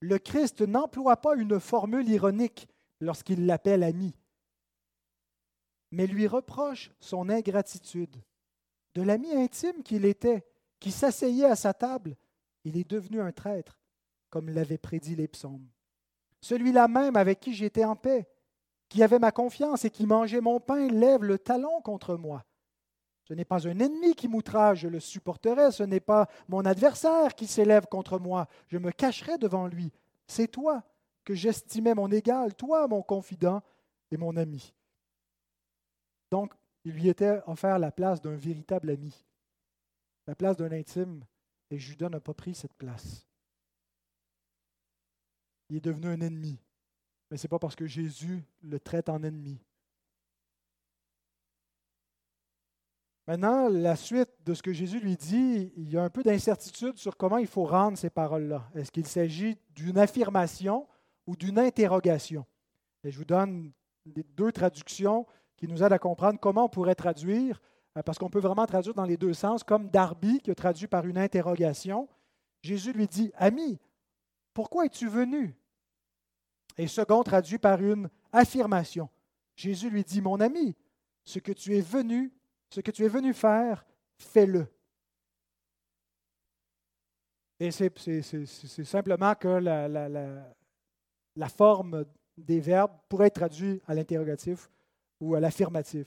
Le Christ n'emploie pas une formule ironique lorsqu'il l'appelle ami mais lui reproche son ingratitude. De l'ami intime qu'il était, qui s'asseyait à sa table, il est devenu un traître, comme l'avaient prédit les psaumes. Celui-là même avec qui j'étais en paix, qui avait ma confiance et qui mangeait mon pain, lève le talon contre moi. Ce n'est pas un ennemi qui m'outrage, je le supporterai, ce n'est pas mon adversaire qui s'élève contre moi, je me cacherai devant lui. C'est toi que j'estimais mon égal, toi mon confident et mon ami. Donc, il lui était offert la place d'un véritable ami, la place d'un intime, et Judas n'a pas pris cette place. Il est devenu un ennemi, mais ce n'est pas parce que Jésus le traite en ennemi. Maintenant, la suite de ce que Jésus lui dit, il y a un peu d'incertitude sur comment il faut rendre ces paroles-là. Est-ce qu'il s'agit d'une affirmation ou d'une interrogation? Et je vous donne deux traductions qui nous aide à comprendre comment on pourrait traduire, euh, parce qu'on peut vraiment traduire dans les deux sens, comme Darby qui a traduit par une interrogation. Jésus lui dit, Ami, pourquoi es-tu venu? Et second traduit par une affirmation. Jésus lui dit, Mon ami, ce que tu es venu, ce que tu es venu faire, fais-le. Et c'est simplement que la, la, forme des verbes pourrait être traduite à l'interrogatif ou à l'affirmatif.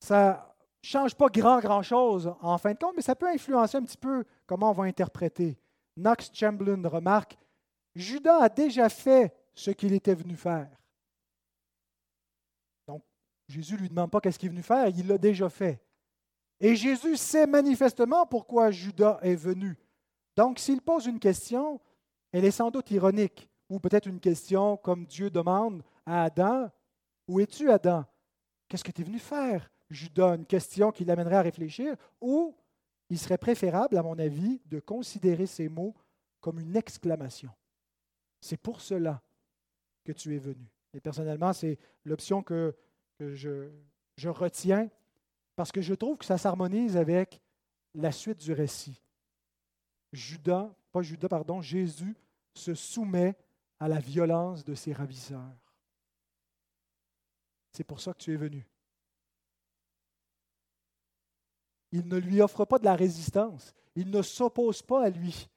Ça ne change pas grand, grand-chose en fin de compte, mais ça peut influencer un petit peu comment on va interpréter. Knox Chamberlain remarque, Judas a déjà fait ce qu'il était venu faire. Donc, Jésus ne lui demande pas qu'est-ce qu'il est venu faire, il l'a déjà fait. Et Jésus sait manifestement pourquoi Judas est venu. Donc, s'il pose une question, elle est sans doute ironique ou peut-être une question comme Dieu demande à Adam, Où es-tu Adam? Qu'est-ce que tu es venu faire? Judas, une question qui l'amènerait à réfléchir, ou il serait préférable, à mon avis, de considérer ces mots comme une exclamation. C'est pour cela que tu es venu. Et personnellement, c'est l'option que, je, je retiens parce que je trouve que ça s'harmonise avec la suite du récit. Judas, pas Judas, pardon, Jésus se soumet à la violence de ses ravisseurs. C'est pour ça que tu es venu. Il ne lui offre pas de la résistance. Il ne s'oppose pas à lui.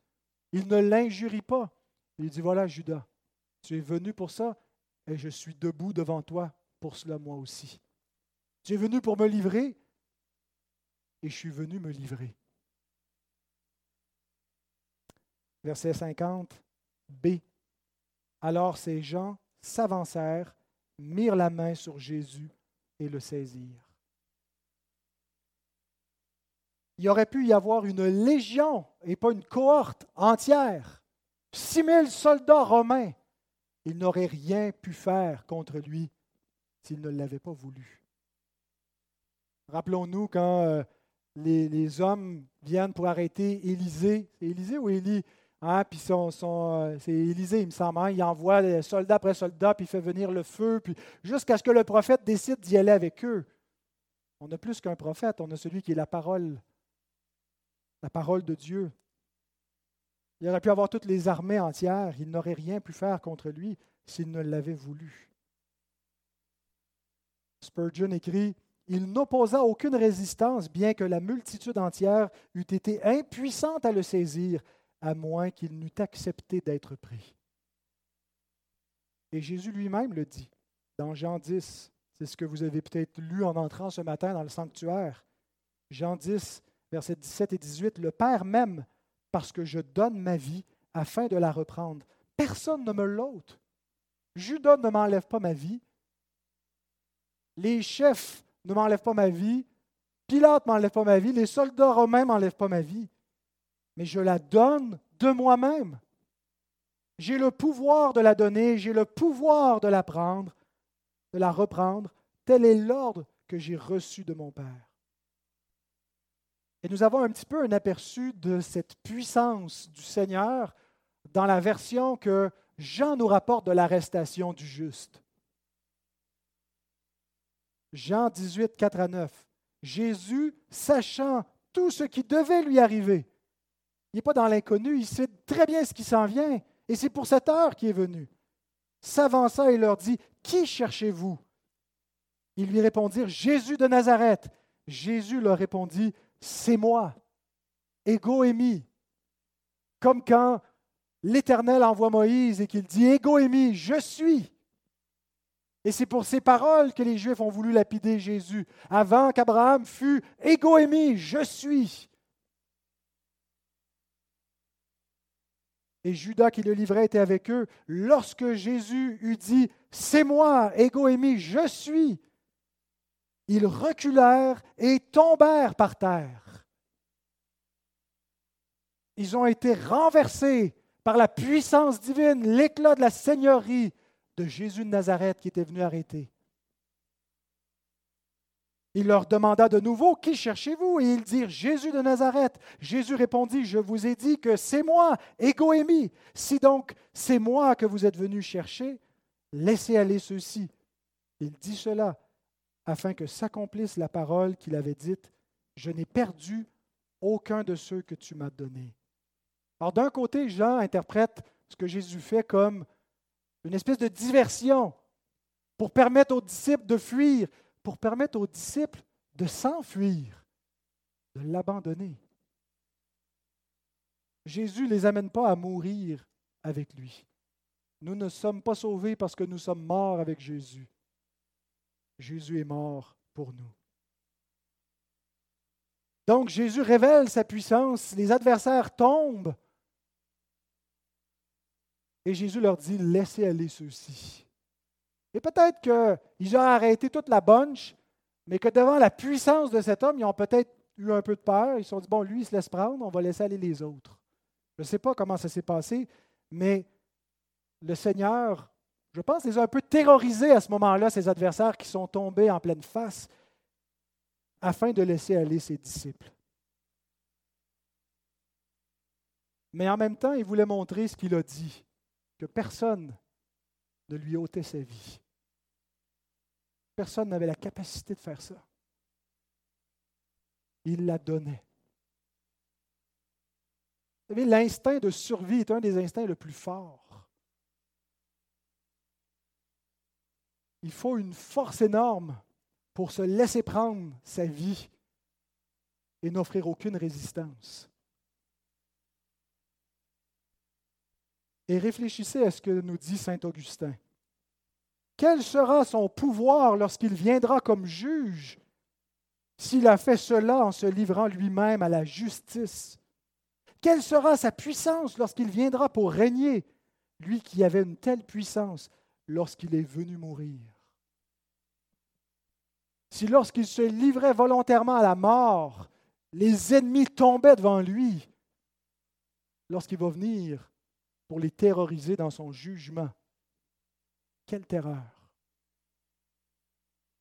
Il ne l'injurie pas. Il dit, voilà Judas, tu es venu pour ça et je suis debout devant toi pour cela moi aussi. Tu es venu pour me livrer et je suis venu me livrer. Verset 50, B. Alors ces gens s'avancèrent, mirent la main sur Jésus et le saisirent. Il aurait pu y avoir une légion et pas une cohorte entière. Six mille soldats romains. Ils n'auraient rien pu faire contre lui s'ils ne l'avaient pas voulu. Rappelons-nous quand euh, les, hommes viennent pour arrêter Élisée. Élisée ou Élie? Hein? Puis euh, c'est Élisée, il me semble. Hein? Il envoie soldat après soldat, puis il fait venir le feu, puis jusqu'à ce que le prophète décide d'y aller avec eux. On a plus qu'un prophète, on a celui qui est la parole, la parole de Dieu. Il aurait pu avoir toutes les armées entières, il n'aurait rien pu faire contre lui s'il ne l'avait voulu. Spurgeon écrit il n'opposa aucune résistance, bien que la multitude entière eût été impuissante à le saisir, à moins qu'il n'eût accepté d'être pris. Et Jésus lui-même le dit dans Jean 10. C'est ce que vous avez peut-être lu en entrant ce matin dans le sanctuaire. Jean 10, versets 17 et 18. Le Père m'aime parce que je donne ma vie afin de la reprendre. Personne ne me l'ôte. Judas ne m'enlève pas ma vie. Les chefs ne m'enlève pas ma vie. Pilate ne m'enlève pas ma vie. Les soldats romains ne m'enlèvent pas ma vie. Mais je la donne de moi-même. J'ai le pouvoir de la donner, j'ai le pouvoir de la prendre, de la reprendre. Tel est l'ordre que j'ai reçu de mon Père. Et nous avons un petit peu un aperçu de cette puissance du Seigneur dans la version que Jean nous rapporte de l'arrestation du juste. Jean 18, 4 à 9. Jésus, sachant tout ce qui devait lui arriver, il n'est pas dans l'inconnu, il sait très bien ce qui s'en vient, et c'est pour cette heure qu'il est venu. S'avança et leur dit, Qui cherchez-vous? Ils lui répondirent, Jésus de Nazareth. Jésus leur répondit, C'est moi, Ego. Comme quand l'Éternel envoie Moïse et qu'il dit, Ego je suis. Et c'est pour ces paroles que les Juifs ont voulu lapider Jésus, avant qu'Abraham fût égoémie, je suis. Et Judas qui le livrait était avec eux. Lorsque Jésus eut dit, C'est moi, égoémie, je suis, ils reculèrent et tombèrent par terre. Ils ont été renversés par la puissance divine, l'éclat de la Seigneurie de Jésus de Nazareth qui était venu arrêter. Il leur demanda de nouveau, Qui cherchez-vous? Et ils dirent, Jésus de Nazareth. Jésus répondit, Je vous ai dit que c'est moi, Égoémie. Si donc c'est moi que vous êtes venus chercher, laissez aller ceux-ci. Il dit cela afin que s'accomplisse la parole qu'il avait dite, Je n'ai perdu aucun de ceux que tu m'as donnés. Alors d'un côté, Jean interprète ce que Jésus fait comme une espèce de diversion pour permettre aux disciples de fuir, pour permettre aux disciples de s'enfuir, de l'abandonner. Jésus ne les amène pas à mourir avec lui. Nous ne sommes pas sauvés parce que nous sommes morts avec Jésus. Jésus est mort pour nous. Donc Jésus révèle sa puissance, les adversaires tombent, et Jésus leur dit, laissez aller ceux-ci. Et peut-être qu'ils ont arrêté toute la bunch, mais que devant la puissance de cet homme, ils ont peut-être eu un peu de peur. Ils se sont dit, bon, lui, il se laisse prendre, on va laisser aller les autres. Je ne sais pas comment ça s'est passé, mais le Seigneur, je pense, les a un peu terrorisés à ce moment-là, ses adversaires qui sont tombés en pleine face, afin de laisser aller ses disciples. Mais en même temps, il voulait montrer ce qu'il a dit, que personne ne lui ôtait sa vie. Personne n'avait la capacité de faire ça. Il la donnait. Vous savez, l'instinct de survie est un des instincts le plus forts. Il faut une force énorme pour se laisser prendre sa vie et n'offrir aucune résistance. Et réfléchissez à ce que nous dit Saint Augustin. Quel sera son pouvoir lorsqu'il viendra comme juge s'il a fait cela en se livrant lui-même à la justice? Quelle sera sa puissance lorsqu'il viendra pour régner, lui qui avait une telle puissance lorsqu'il est venu mourir? Si lorsqu'il se livrait volontairement à la mort, les ennemis tombaient devant lui, lorsqu'il va venir pour les terroriser dans son jugement, quelle terreur?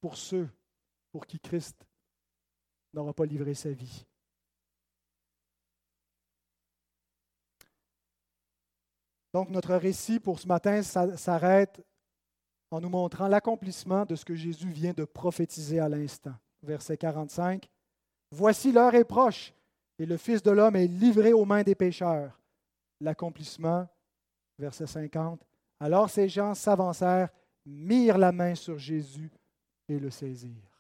Pour ceux pour qui Christ n'aura pas livré sa vie. Donc notre récit pour ce matin s'arrête en nous montrant l'accomplissement de ce que Jésus vient de prophétiser à l'instant. Verset 45. Voici l'heure est proche et le Fils de l'homme est livré aux mains des pécheurs. L'accomplissement, verset 50. Alors ces gens s'avancèrent, mirent la main sur Jésus et le saisirent.